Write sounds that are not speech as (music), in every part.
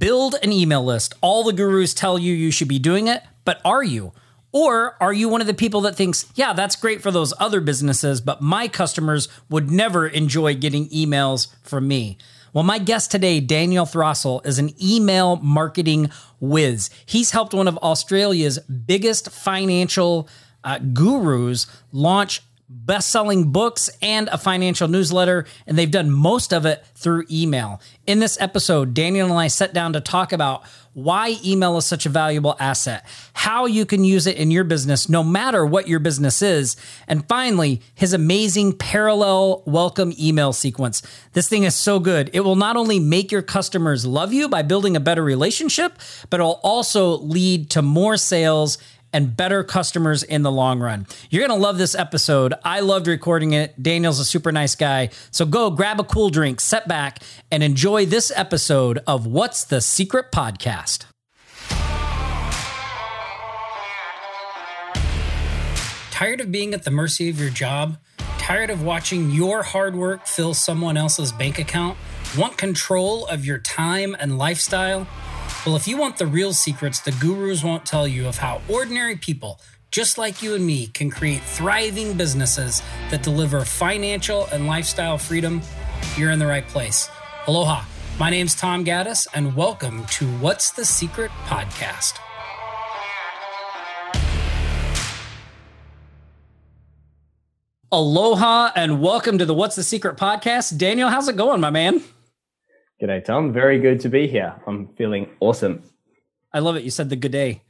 Build an email list. All the gurus tell you you should be doing it, but are you? Or are you one of the people that thinks, yeah, that's great for those other businesses, but my customers would never enjoy getting emails from me? Well, my guest today, Daniel Throssell, is an email marketing whiz. He's helped one of Australia's biggest financial uh, gurus launch best selling books and a financial newsletter, and they've done most of it through email. In this episode, Daniel and I sat down to talk about why email is such a valuable asset, how you can use it in your business, no matter what your business is, and finally, his amazing parallel welcome email sequence. This thing is so good. It will not only make your customers love you by building a better relationship, but it'll also lead to more sales and better customers in the long run. You're going to love this episode. I loved recording it. Daniel's a super nice guy. So go grab a cool drink, sit back, and enjoy this episode of What's the Secret Podcast. Tired of being at the mercy of your job? Tired of watching your hard work fill someone else's bank account? Want control of your time and lifestyle? Well, if you want the real secrets the gurus won't tell you of how ordinary people, just like you and me, can create thriving businesses that deliver financial and lifestyle freedom, you're in the right place. Aloha. My name's Tom Gaddis, and welcome to What's the Secret podcast. Aloha, and welcome to the What's the Secret podcast. Daniel, how's it going, my man? G'day, Tom. Very good to be here. I'm feeling awesome. I love it. You said the good day.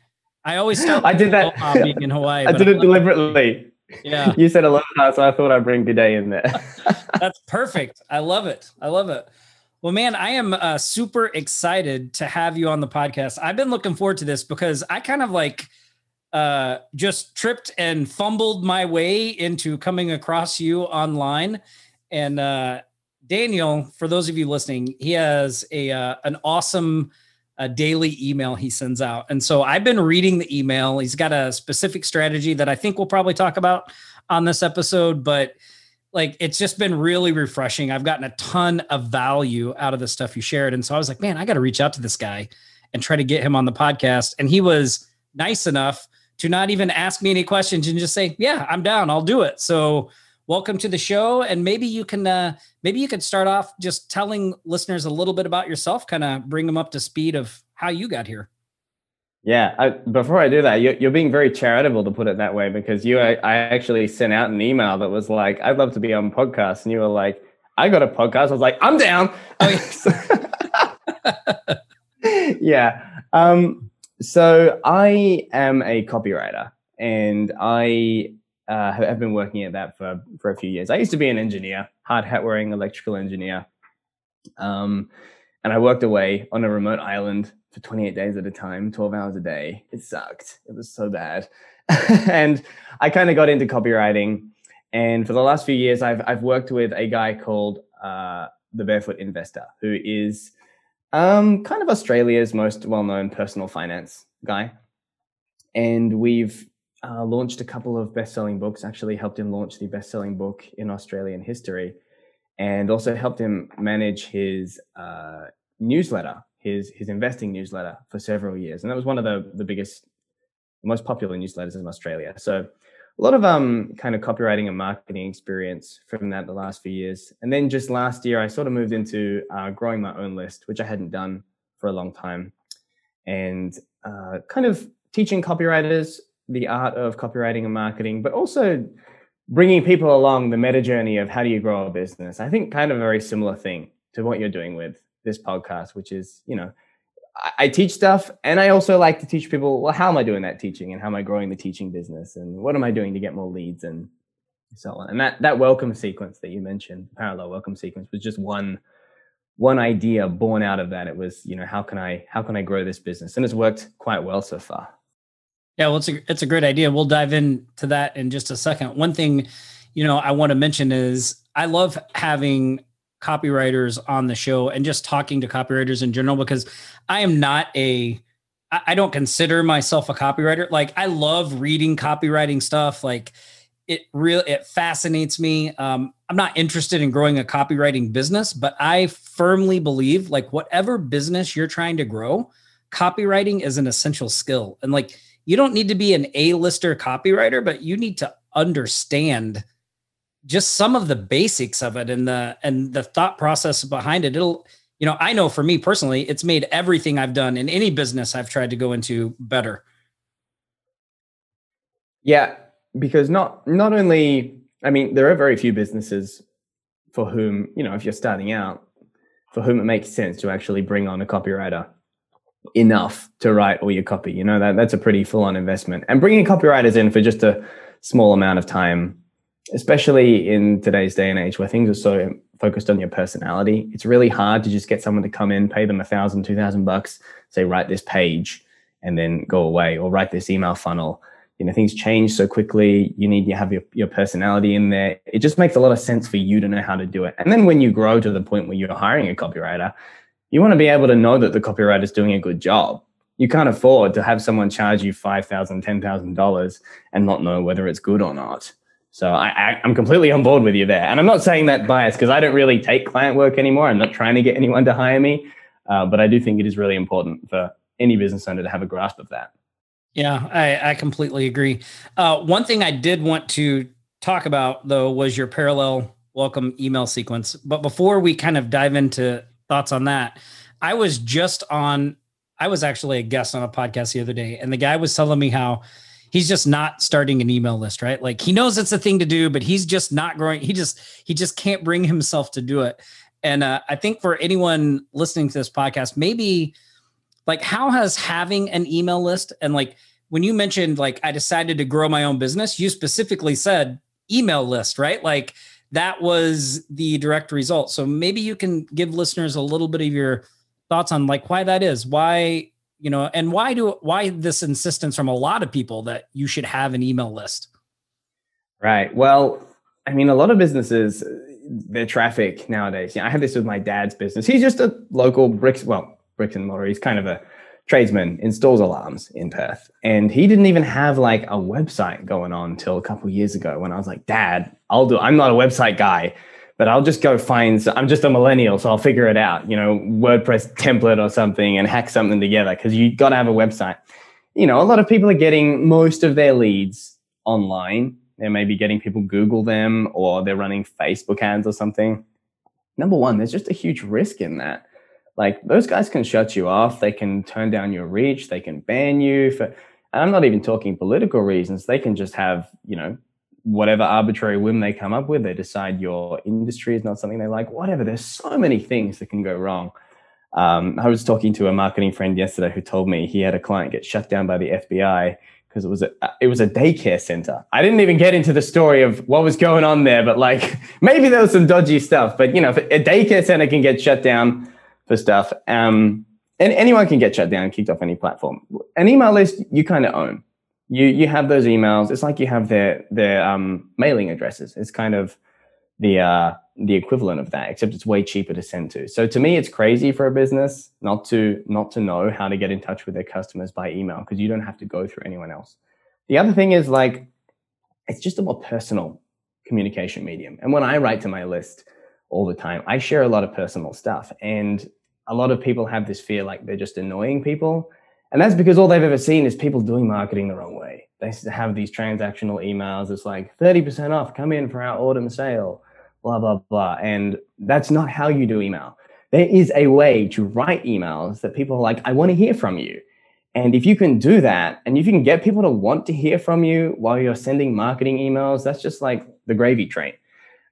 I always start. (laughs) I did that being in Hawaii. (laughs) I did it deliberately. Yeah. (laughs) You said aloha, so I thought I'd bring good day in there. That's perfect. I love it. I love it. Well, man, I am uh, super excited to have you on the podcast. I've been looking forward to this because I kind of like uh, just tripped and fumbled my way into coming across you online, and uh, Daniel, for those of you listening, he has a uh, an awesome uh, daily email he sends out, and so I've been reading the email. He's got a specific strategy that I think we'll probably talk about on this episode, but like it's just been really refreshing. I've gotten a ton of value out of the stuff you shared, and so I was like, man, I got to reach out to this guy and try to get him on the podcast. And he was nice enough to not even ask me any questions and just say, yeah, I'm down, I'll do it. So welcome to the show. And maybe you can uh, maybe you could start off just telling listeners a little bit about yourself kind of bring them up to speed of how you got here. Yeah I, before i do that you're, you're, being very charitable to put it that way because you I, I actually sent out an email that was like i'd love to be on podcast and you were like i got a podcast. I was like i'm down. Oh, yeah. (laughs) (laughs) yeah um, so i am a copywriter and i uh, have been working at that for, for a few years. I used to be an engineer, hard hat wearing electrical engineer. Um, and I worked away on a remote island for 28 days at a time, 12 hours a day. It sucked. It was so bad. (laughs) and I kind of got into copywriting. And for the last few years, I've, I've worked with a guy called uh, the Barefoot Investor, who is um, kind of Australia's most well known personal finance guy. And we've uh, launched a couple of best-selling books. Actually, helped him launch the best-selling book in Australian history, and also helped him manage his uh, newsletter, his his investing newsletter, for several years. And that was one of the the biggest, most popular newsletters in Australia. So a lot of um kind of copywriting and marketing experience from that the last few years. And then just last year, I sort of moved into uh, growing my own list, which I hadn't done for a long time, and uh, kind of teaching copywriters the art of copywriting and marketing, but also bringing people along the meta journey of how do you grow a business. I think kind of a very similar thing to what you're doing with this podcast, which is, you know, I, teach stuff and I also like to teach people, well, how am I doing that teaching and how am I growing the teaching business and what am I doing to get more leads and so on. And that, that welcome sequence that you mentioned, parallel welcome sequence was just one, one idea born out of that. It was, you know, how can I, how can I grow this business? And it's worked quite well so far. Yeah, well, it's a it's a great idea. We'll dive into that in just a second. One thing, you know, I want to mention is I love having copywriters on the show and just talking to copywriters in general because I am not a I don't consider myself a copywriter. Like I love reading copywriting stuff. Like it real it fascinates me. Um, I'm not interested in growing a copywriting business, but I firmly believe like whatever business you're trying to grow, copywriting is an essential skill. And like you don't need to be an A-lister copywriter, but you need to understand just some of the basics of it and the and the thought process behind it. It'll you know, I know for me personally, it's made everything I've done in any business I've tried to go into better. Yeah, because not not only I mean, there are very few businesses for whom, you know, if you're starting out, for whom it makes sense to actually bring on a copywriter enough to write all your copy. You know, that that's a pretty full on investment. And bringing copywriters in for just a small amount of time, especially in today's day and age where things are so focused on your personality, it's really hard to just get someone to come in, pay them a thousand, two thousand bucks, say, write this page and then go away or write this email funnel. You know, things change so quickly. You need to have your, your personality in there. It just makes a lot of sense for you to know how to do it. And then when you grow to the point where you're hiring a copywriter, you want to be able to know that the copywriter is doing a good job. You can't afford to have someone charge you $5,000, $10,000 and not know whether it's good or not. So I, am completely on board with you there. And I'm not saying that bias because I don't really take client work anymore. I'm not trying to get anyone to hire me. Uh, but I do think it is really important for any business owner to have a grasp of that. Yeah, I, I completely agree. Uh, one thing I did want to talk about, though, was your parallel welcome email sequence. But before we kind of dive into thoughts on that. I was just on, I was actually a guest on a podcast the other day, and the guy was telling me how he's just not starting an email list, right? Like he knows it's a thing to do, but he's just not growing. He just, he just can't bring himself to do it. And uh, I think for anyone listening to this podcast, maybe like how has having an email list and like when you mentioned like I decided to grow my own business, you specifically said email list, right? Like that was the direct result. So maybe you can give listeners a little bit of your thoughts on like why that is, why you know, and why do why this insistence from a lot of people that you should have an email list. Right. Well, I mean, a lot of businesses, their traffic nowadays. You know, I had this with my dad's business. He's just a local bricks, well, bricks and mortar. He's kind of a tradesman installs alarms in Perth. And he didn't even have like a website going on till a couple years ago when I was like, Dad, I'll do I'm not a website guy, but I'll just go find I'm just a millennial, so I'll figure it out, you know, WordPress template or something and hack something together because you gotta have a website. You know, a lot of people are getting most of their leads online. They're maybe getting people Google them or they're running Facebook ads or something. Number one, there's just a huge risk in that like those guys can shut you off. They can turn down your reach. They can ban you for, and I'm not even talking political reasons. They can just have, you know, whatever arbitrary whim they come up with. They decide your industry is not something they like, whatever. There's so many things that can go wrong. Um, I was talking to a marketing friend yesterday who told me he had a client get shut down by the FBI because it was a it was a daycare center. I didn't even get into the story of what was going on there, but like (laughs) maybe there was some dodgy stuff. But you know, if a daycare center can get shut down for stuff. Um, and anyone can get shut down kicked off any platform. An email list you kind of own. You you have those emails. It's like you have their their um, mailing addresses. It's kind of the uh, the equivalent of that, except it's way cheaper to send to. So to me, it's crazy for a business not to not to know how to get in touch with their customers by email because you don't have to go through anyone else. The other thing is like it's just a more personal communication medium. And when I write to my list all the time, I share a lot of personal stuff. And a lot of people have this fear like they're just annoying people. And that's because all they've ever seen is people doing marketing the wrong way. They have these transactional emails. It's like 30% off, come in for our autumn sale, blah, blah, blah. And that's not how you do email. There is a way to write emails that people are like, I want to hear from you. And if you can do that, and if you can get people to want to hear from you while you're sending marketing emails, that's just like the gravy train.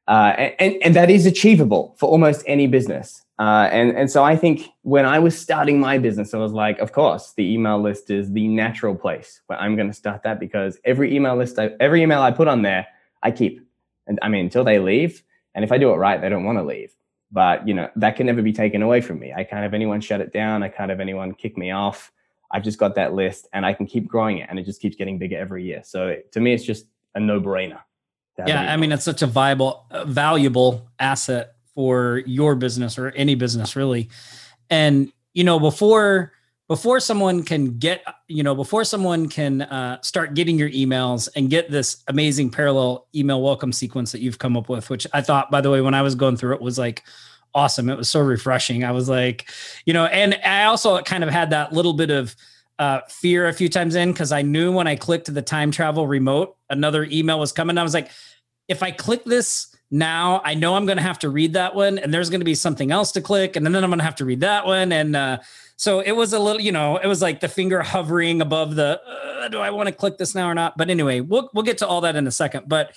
Uh, and, and that is achievable for almost any business. Uh, and, and so I think when I was starting my business, I was like, of course, the email list is the natural place where I'm going to start that because every email list, I, every email I put on there, I keep. And I mean, until they leave. And if I do it right, they don't want to leave. But, you know, that can never be taken away from me. I can't have anyone shut it down. I can't have anyone kick me off. I've just got that list and I can keep growing it and it just keeps getting bigger every year. So to me, it's just a no brainer. Yeah, I mean, it's such a viable, uh, valuable asset for your business or any business really. And you know, before before someone can get you know before someone can uh, start getting your emails and get this amazing parallel email welcome sequence that you've come up with which i thought by the way when i was going through it was like awesome. It was so refreshing. I was like you know and i also kind of had that little bit of uh, fear a few times in because i knew when i clicked the time travel remote another email was coming. I was like if i click this now i know i'm going to have to read that one and there's going to be something else to click and then i'm going to have to read that one and uh, so it was a little, you know, it was like the finger hovering above the. Uh, do I want to click this now or not? But anyway, we'll we'll get to all that in a second. But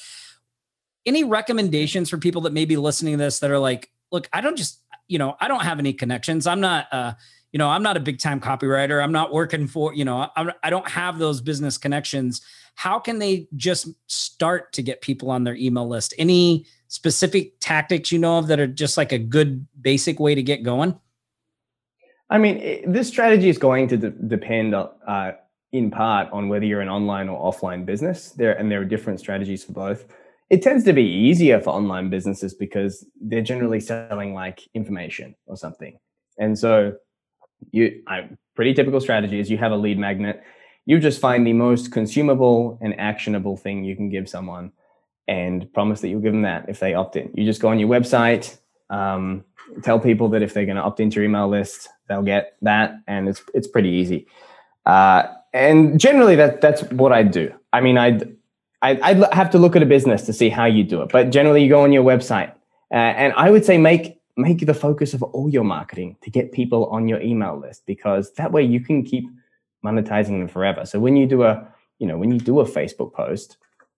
any recommendations for people that may be listening to this that are like, look, I don't just, you know, I don't have any connections. I'm not, uh, you know, I'm not a big time copywriter. I'm not working for, you know, I'm, I don't have those business connections. How can they just start to get people on their email list? Any specific tactics you know of that are just like a good basic way to get going? I mean, this strategy is going to de- depend uh, in part on whether you're an online or offline business. There and there are different strategies for both. It tends to be easier for online businesses because they're generally selling like information or something. And so, you, I, pretty typical strategy is you have a lead magnet. You just find the most consumable and actionable thing you can give someone, and promise that you'll give them that if they opt in. You just go on your website, um, tell people that if they're going to opt into your email list, they'll get that, and it's it's pretty easy. Uh, and generally, that that's what I do. I mean, I'd, I'd, I'd have to look at a business to see how you do it, but generally, you go on your website, uh, and I would say make make the focus of all your marketing to get people on your email list because that way you can keep monetizing them forever. So when you do a you know when you do a Facebook post,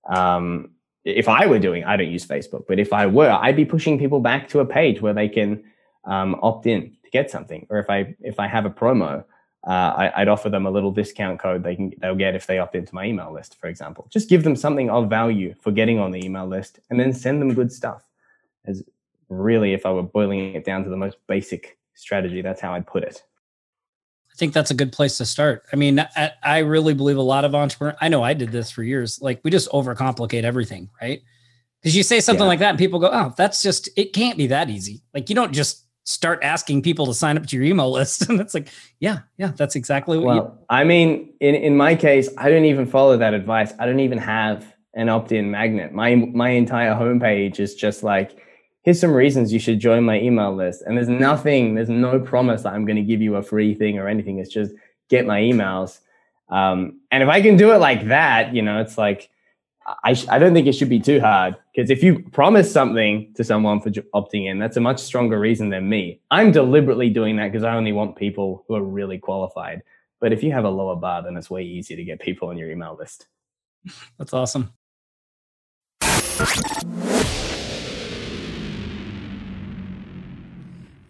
um, if I were doing, I don't use Facebook, but if I were, I'd be pushing people back to a page where they can um, opt in to get something. Or if I if I have a promo, uh, I, would offer them a little discount code they can they'll get if they opt into my email list, for example. Just give them something of value for getting on the email list, and then send them good stuff. As really, if I were boiling it down to the most basic strategy, that's how I'd put it. I think that's a good place to start. I mean, I, I really believe a lot of entrepreneurs, I know I did this for years. Like we just overcomplicate everything, right? Because you say something yeah. like that and people go, oh, that's just, it can't be that easy. Like you don't just start asking people to sign up to your email (laughs) list. and it's like, yeah, yeah, that's exactly what well, you- I mean, in, in my case, I don't even follow that advice. I don't even have an opt-in magnet. My, my entire homepage is just like, here's some reasons you should join my email list. And there's nothing, there's no promise that I'm going to give you a free thing or anything. It's just get my emails. Um, and if I can do it like that, you know, it's like, I, sh- I don't think it should be too hard because if you promise something to someone for opting in, that's a much stronger reason than me. I'm deliberately doing that because I only want people who are really qualified. But if you have a lower bar, then it's way easier to get people on your email list. That's awesome.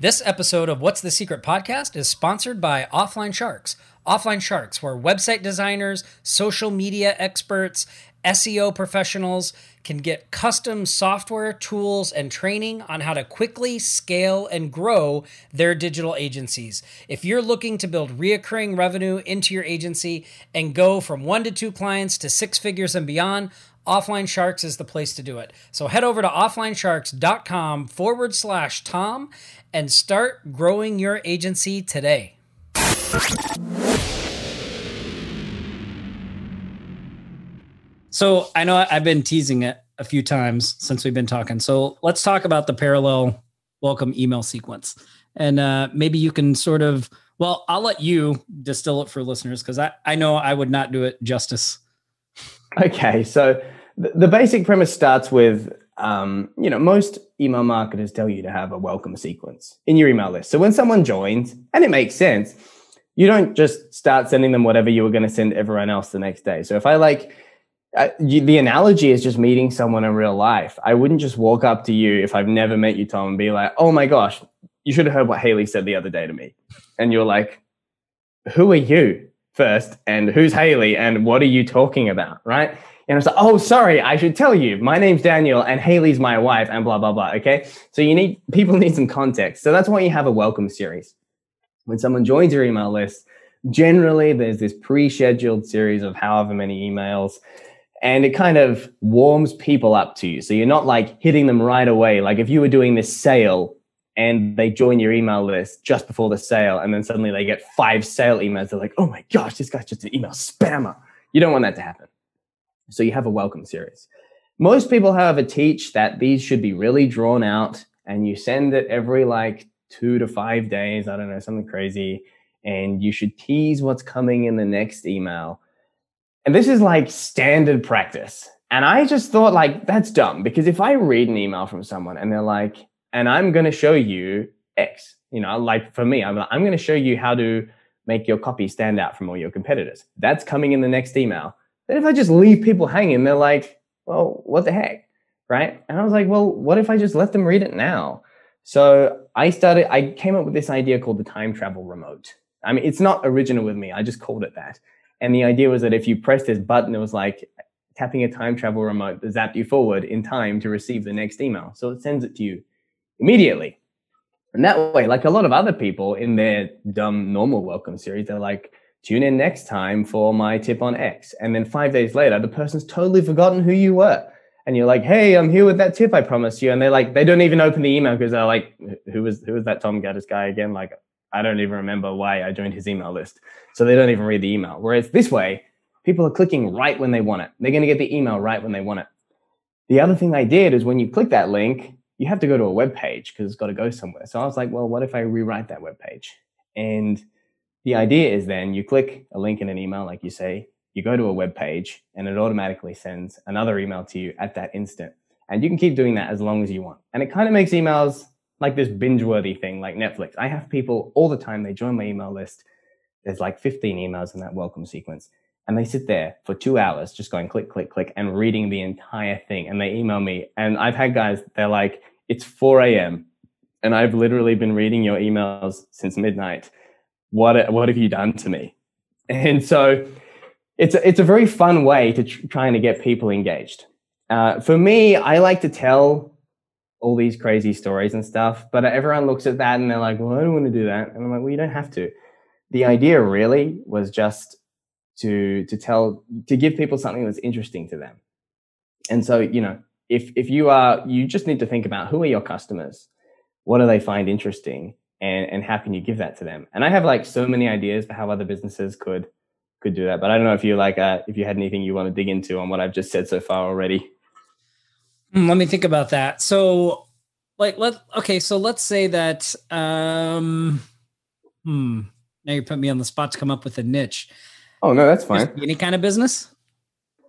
This episode of What's the Secret podcast is sponsored by Offline Sharks. Offline Sharks, where website designers, social media experts, SEO professionals can get custom software, tools, and training on how to quickly scale and grow their digital agencies. If you're looking to build reoccurring revenue into your agency and go from one to two clients to six figures and beyond, Offline Sharks is the place to do it. So head over to offlinesharks.com forward slash Tom and start growing your agency today. So I know I've been teasing it a few times since we've been talking. So let's talk about the parallel welcome email sequence. And uh, maybe you can sort of, well, I'll let you distill it for listeners because I, I know I would not do it justice. Okay. So the, basic premise starts with um, you know, most email marketers tell you to have a welcome sequence in your email list. So when someone joins, and it makes sense, you don't just start sending them whatever you were going to send everyone else the next day. So if I like, uh, you, the analogy is just meeting someone in real life. I wouldn't just walk up to you if I've never met you, Tom, and be like, "Oh my gosh, you should have heard what Haley said the other day to me," and you're like, "Who are you first? And who's Haley? And what are you talking about?" Right? And I was like, oh, sorry, I should tell you. My name's Daniel and Haley's my wife and blah, blah, blah. Okay. So you need, (laughs) people need some context. So that's why you have a welcome series. When someone joins your email list, generally there's this pre-scheduled series of however many emails and it kind of warms people up to you. So you're not like hitting them right away. Like if you were doing this sale and they join your email list just before the sale and then suddenly they get five sale emails. They're like oh my gosh this guy's just an email spammer. You don't want that to happen. So you have a welcome series. Most people however teach that these should be really drawn out and you send it every like two to five days i don't know something crazy and you should tease what's coming in the next email. And this is like standard practice. And i just thought like that's dumb because if i read an email from someone and they're like and I'm going to show you X. You know, like for me, I'm, like, I'm going to show you how to make your copy stand out from all your competitors. That's coming in the next email. Then if I just leave people hanging, they're like, well, what the heck? Right. And I was like, well, what if I just let them read it now? So I started, I came up with this idea called the time travel remote. I mean, it's not original with me. I just called it that. And the idea was that if you press this button, it was like tapping a time travel remote that zapped you forward in time to receive the next email. So it sends it to you immediately. And that way, like a lot of other people in their dumb normal welcome series, they're like, tune in next time for my tip on X. And then five days later, the person's totally forgotten who you were. And you're like, hey, I'm here with that tip I promised you. And they're like, they don't even open the email because they're like, who was who was that Tom Gaddis guy again? Like, I don't even remember why I joined his email list. So they don't even read the email. Whereas this way, people are clicking right when they want it. They're going to get the email right when they want it. The other thing I did is when you click that link, you have to go to a web page because it's got to go somewhere. So I was like, well, what if I rewrite that web page? And the idea is then you click a link in an email, like you say, you go to a web page and it automatically sends another email to you at that instant. And you can keep doing that as long as you want. And it kind of makes emails like this binge worthy thing like Netflix. I have people all the time, they join my email list. There's like 15 emails in that welcome sequence. And they sit there for two hours just going click, click, click and reading the entire thing. And they email me. And I've had guys, they're like, it's 4 a.m. and I've literally been reading your emails since midnight. What, what have you done to me? And so it's a, it's a very fun way to tr- trying to get people engaged. Uh, for me, I like to tell all these crazy stories and stuff, but everyone looks at that and they're like, well, I don't want to do that. And I'm like, well, you don't have to. The idea really was just to, to tell, to give people something that's interesting to them. And so, you know, if if you are you just need to think about who are your customers what do they find interesting and and how can you give that to them? And i have like so many ideas for how other businesses could could do that but i don't know if you like uh, if you had anything you want to dig into on what i've just said so far already. Hmm, let me think about that. So like let okay so let's say that um hmm now you put me on the spot to come up with a niche oh no that's fine any kind of business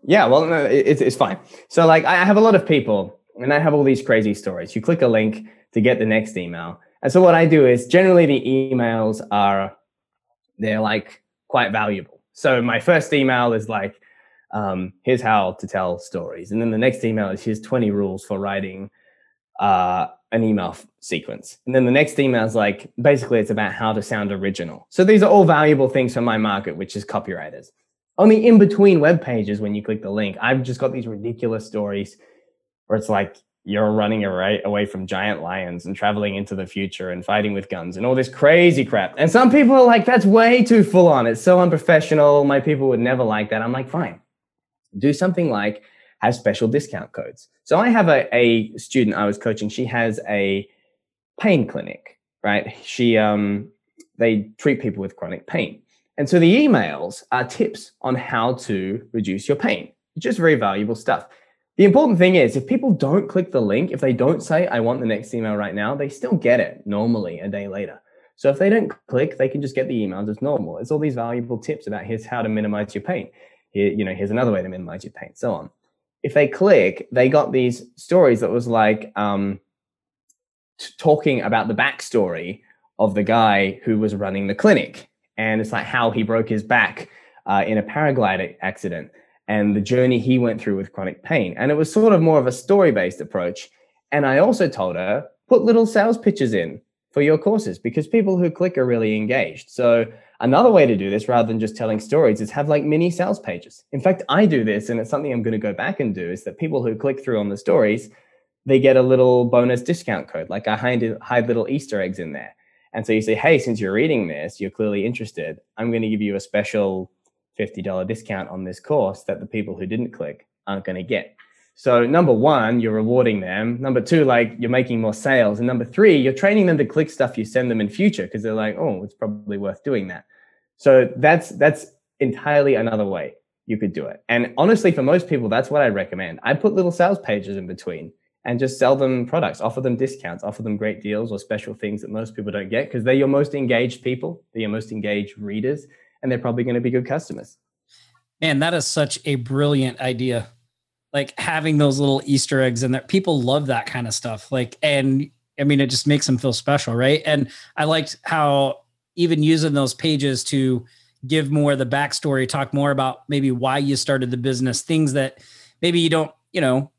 yeah, well, no, it's it's fine. So like, I have a lot of people, and I have all these crazy stories. You click a link to get the next email, and so what I do is generally the emails are they're like quite valuable. So my first email is like, um, here's how to tell stories, and then the next email is here's 20 rules for writing uh, an email f- sequence, and then the next email is like basically it's about how to sound original. So these are all valuable things for my market, which is copywriters on the in between web pages when you click the link, I've just got these ridiculous stories where it's like you're running away, from giant lions and traveling into the future and fighting with guns and all this crazy crap. And some people are like, that's way too full on. It's so unprofessional. My people would never like that. I'm like, fine. Do something like have special discount codes. So I have a, a student I was coaching. She has a pain clinic, right? She, um, they treat people with chronic pain. And so the emails are tips on how to reduce your pain, just very valuable stuff. The important thing is if people don't click the link, if they don't say, I want the next email right now, they still get it normally a day later. So if they don't click, they can just get the emails as normal. It's all these valuable tips about here's how to minimize your pain. Here, you know, here's another way to minimize your pain, so on. If they click, they got these stories that was like um, t- talking about the backstory of the guy who was running the clinic and it's like how he broke his back uh, in a paragliding accident and the journey he went through with chronic pain. And it was sort of more of a story based approach. And I also told her, put little sales pitches in for your courses because people who click are really engaged. So another way to do this rather than just telling stories is have like mini sales pages. In fact, I do this and it's something I'm going to go back and do is that people who click through on the stories, they get a little bonus discount code. Like I hide, hide little Easter eggs in there. And so you say, hey, since you're reading this, you're clearly interested. I'm going to give you a special $50 discount on this course that the people who didn't click aren't going to get. So number one, you're rewarding them. Number two, like you're making more sales. And number three, you're training them to click stuff you send them in future because they're like, oh, it's probably worth doing that. So that's that's entirely another way you could do it. And honestly, for most people, that's what I recommend. I put little sales pages in between and just sell them products, offer them discounts, offer them great deals or special things that most people don't get because they're your most engaged people, they're your most engaged readers, and they're probably going to be good customers. Man, that is such a brilliant idea. Like having those little Easter eggs in there. People love that kind of stuff. Like, and I mean, it just makes them feel special, right? And I liked how even using those pages to give more the backstory, talk more about maybe why you started the business, things that maybe you don't, you know,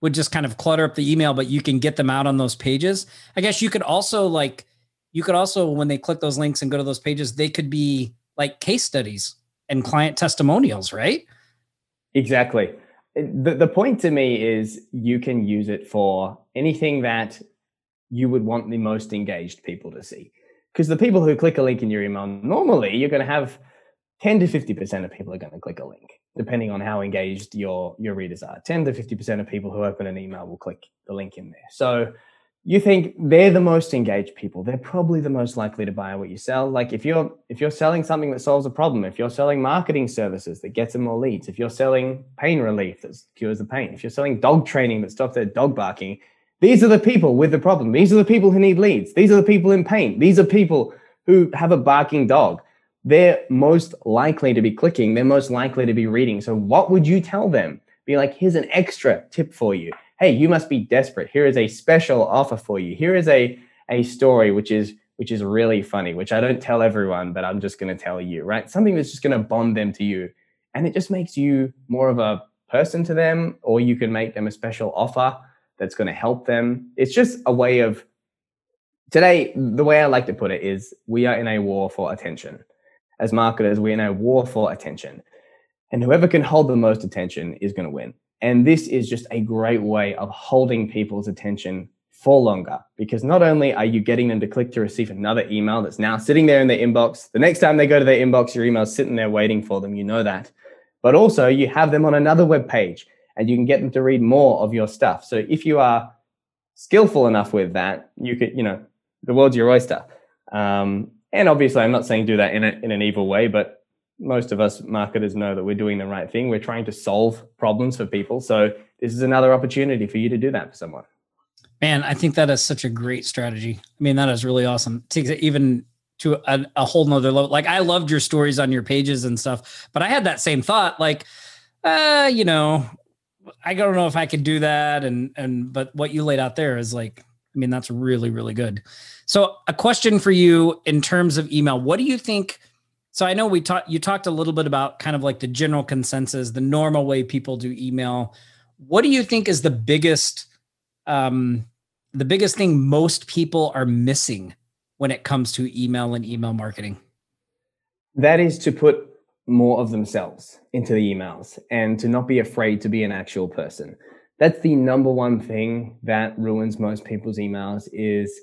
would just kind of clutter up the email, but you can get them out on those pages. I guess you could also like, you could also, when they click those links and go to those pages, they could be like case studies and client testimonials, right? Exactly. The, the point to me is you can use it for anything that you would want the most engaged people to see. Because the people who click a link in your email, normally you're going to have 10 to 50% of people are going to click a link, depending on how engaged your, your readers are. 10 to 50% of people who open an email will click the link in there. So you think they're the most engaged people. They're probably the most likely to buy what you sell. Like if you're if you're selling something that solves a problem, if you're selling marketing services that gets them more leads, if you're selling pain relief that cures the pain, if you're selling dog training that stops their dog barking, these are the people with the problem. These are the people who need leads. These are the people in pain. These are people who have a barking dog they're most likely to be clicking, they're most likely to be reading. So, what would you tell them? Be like, here's an extra tip for you. Hey, you must be desperate. Here is a special offer for you. Here is a, a story which is which is really funny, which I don't tell everyone, but I'm just going to tell you, right? Something that's just going to bond them to you. And it just makes you more of a person to them, or you can make them a special offer that's going to help them. It's just a way of today, the way I like to put it is we are in a war for attention as marketers, we're in a war for attention. And whoever can hold the most attention is going to win. And this is just a great way of holding people's attention for longer because not only are you getting them to click to receive another email that's now sitting there in their inbox, the next time they go to their inbox, your email's sitting there waiting for them. You know that. But also, you have them on another web page and you can get them to read more of your stuff. So if you are skillful enough with that, you could, you know, the world's your oyster. Um, and obviously, I'm not saying do that in, a, in an evil way, but most of us marketers know that we're doing the right thing. We're trying to solve problems for people. So this is another opportunity for you to do that for someone. Man, I think that is such a great strategy. I mean, that is really awesome. Takes it even to a, a whole nother level. Like I loved your stories on your pages and stuff, but I had that same thought, like, uh, you know, I don't know if I could do that. And, and, but what you laid out there is like, I mean, that's really, really good. So, a question for you in terms of email. What do you think? So, I know we talked. You talked a little bit about kind of like the general consensus, the normal way people do email. What do you think is the biggest, um, the biggest thing most people are missing when it comes to email and email marketing? That is to put more of themselves into the emails and to not be afraid to be an actual person. That's the number one thing that ruins most people's emails is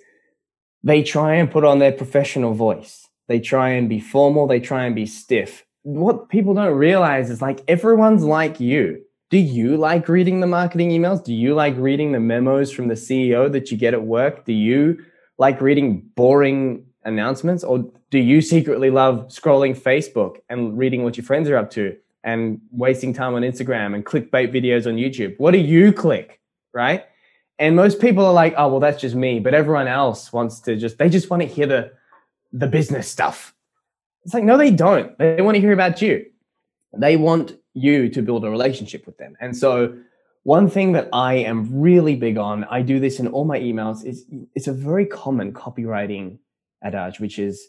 they try and put on their professional voice. They try and be formal. They try and be stiff. What people don't realize is like everyone's like you. Do you like reading the marketing emails? Do you like reading the memos from the CEO that you get at work? Do you like reading boring announcements? Or do you secretly love scrolling Facebook and reading what your friends are up to and wasting time on Instagram and clickbait videos on YouTube? What do you click? Right? And most people are like, oh, well, that's just me. But everyone else wants to just, they just want to hear the, the business stuff. It's like, no, they don't. They want to hear about you. They want you to build a relationship with them. And so, one thing that I am really big on, I do this in all my emails, is it's a very common copywriting adage, which is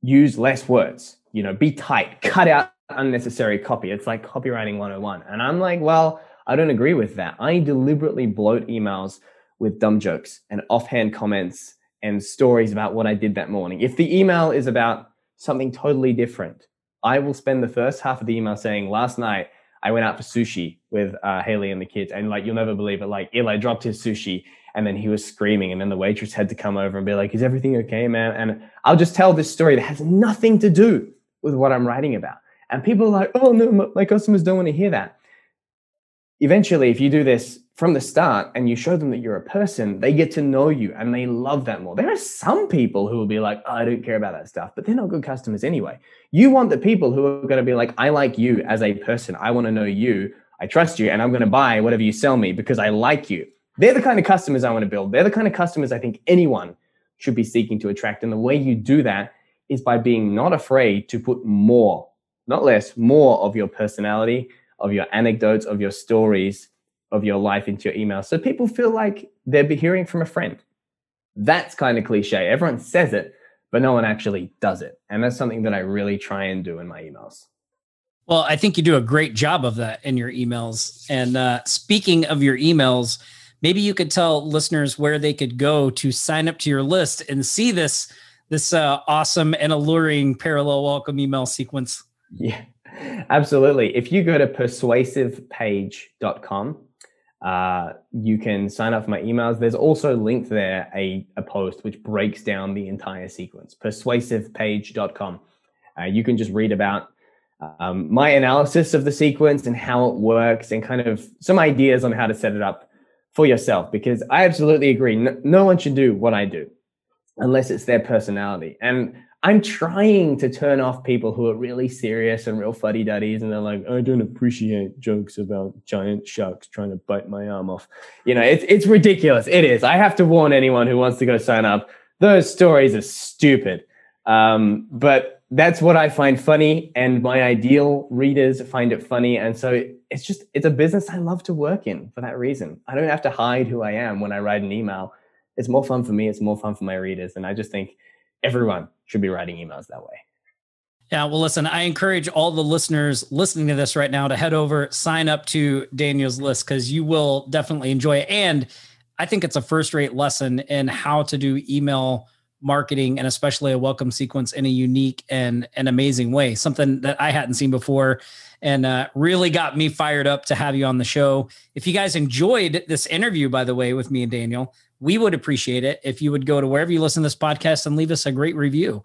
use less words. You know, be tight, cut out unnecessary copy. It's like copywriting 101. And I'm like, well, I don't agree with that. I deliberately bloat emails with dumb jokes and offhand comments and stories about what I did that morning. If the email is about something totally different, I will spend the first half of the email saying, last night I went out for sushi with uh, Haley and the kids. And like, you'll never believe it. Like Eli dropped his sushi and then he was screaming. And then the waitress had to come over and be like, is everything okay, man? And I'll just tell this story that has nothing to do with what I'm writing about. And people are like, oh no, my customers don't want to hear that eventually, if you do this from the start and you show them that you're a person, they get to know you and they love that more. There are some people who will be like, oh, I don't care about that stuff, but they're not good customers anyway. You want the people who are going to be like, I like you as a person. I want to know you. I trust you and I'm going to buy whatever you sell me because I like you. They're the kind of customers I want to build. They're the kind of customers I think anyone should be seeking to attract. And the way you do that is by being not afraid to put more, not less, more of your personality, of your anecdotes, of your stories, of your life into your email. So people feel like they're hearing from a friend. That's kind of cliche. Everyone says it, but no one actually does it. And that's something that I really try and do in my emails. Well, I think you do a great job of that in your emails. And uh, speaking of your emails, maybe you could tell listeners where they could go to sign up to your list and see this this uh, awesome and alluring parallel welcome email sequence. Yeah, absolutely. If you go to persuasivepage.com, uh, you can sign up for my emails. There's also linked there a, a post which breaks down the entire sequence, persuasivepage.com. Uh, you can just read about um, my analysis of the sequence and how it works and kind of some ideas on how to set it up for yourself because I absolutely agree. No, no one should do what I do unless it's their personality. And I'm trying to turn off people who are really serious and real fuddy duddies, and they're like, I don't appreciate jokes about giant sharks trying to bite my arm off. You know, it's it's ridiculous. It is. I have to warn anyone who wants to go sign up. Those stories are stupid. Um, but that's what I find funny, and my ideal readers find it funny. And so it's just it's a business I love to work in for that reason. I don't have to hide who I am when I write an email. It's more fun for me. It's more fun for my readers, and I just think everyone should be writing emails that way. Yeah, well, listen, I encourage all the listeners listening to this right now to head over, sign up to Daniel's list because you will definitely enjoy it. And I think it's a first rate lesson in how to do email marketing and especially a welcome sequence in a unique and an amazing way, something that I hadn't seen before and uh, really got me fired up to have you on the show. If you guys enjoyed this interview, by the way, with me and Daniel, we would appreciate it if you would go to wherever you listen to this podcast and leave us a great review.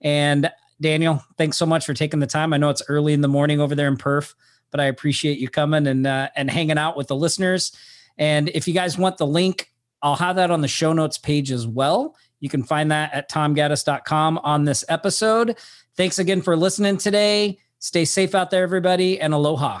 And Daniel, thanks so much for taking the time. I know it's early in the morning over there in Perth, but I appreciate you coming and uh, and hanging out with the listeners. And if you guys want the link, I'll have that on the show notes page as well. You can find that at tomgaddis.com on this episode. Thanks again for listening today. Stay safe out there, everybody, and aloha.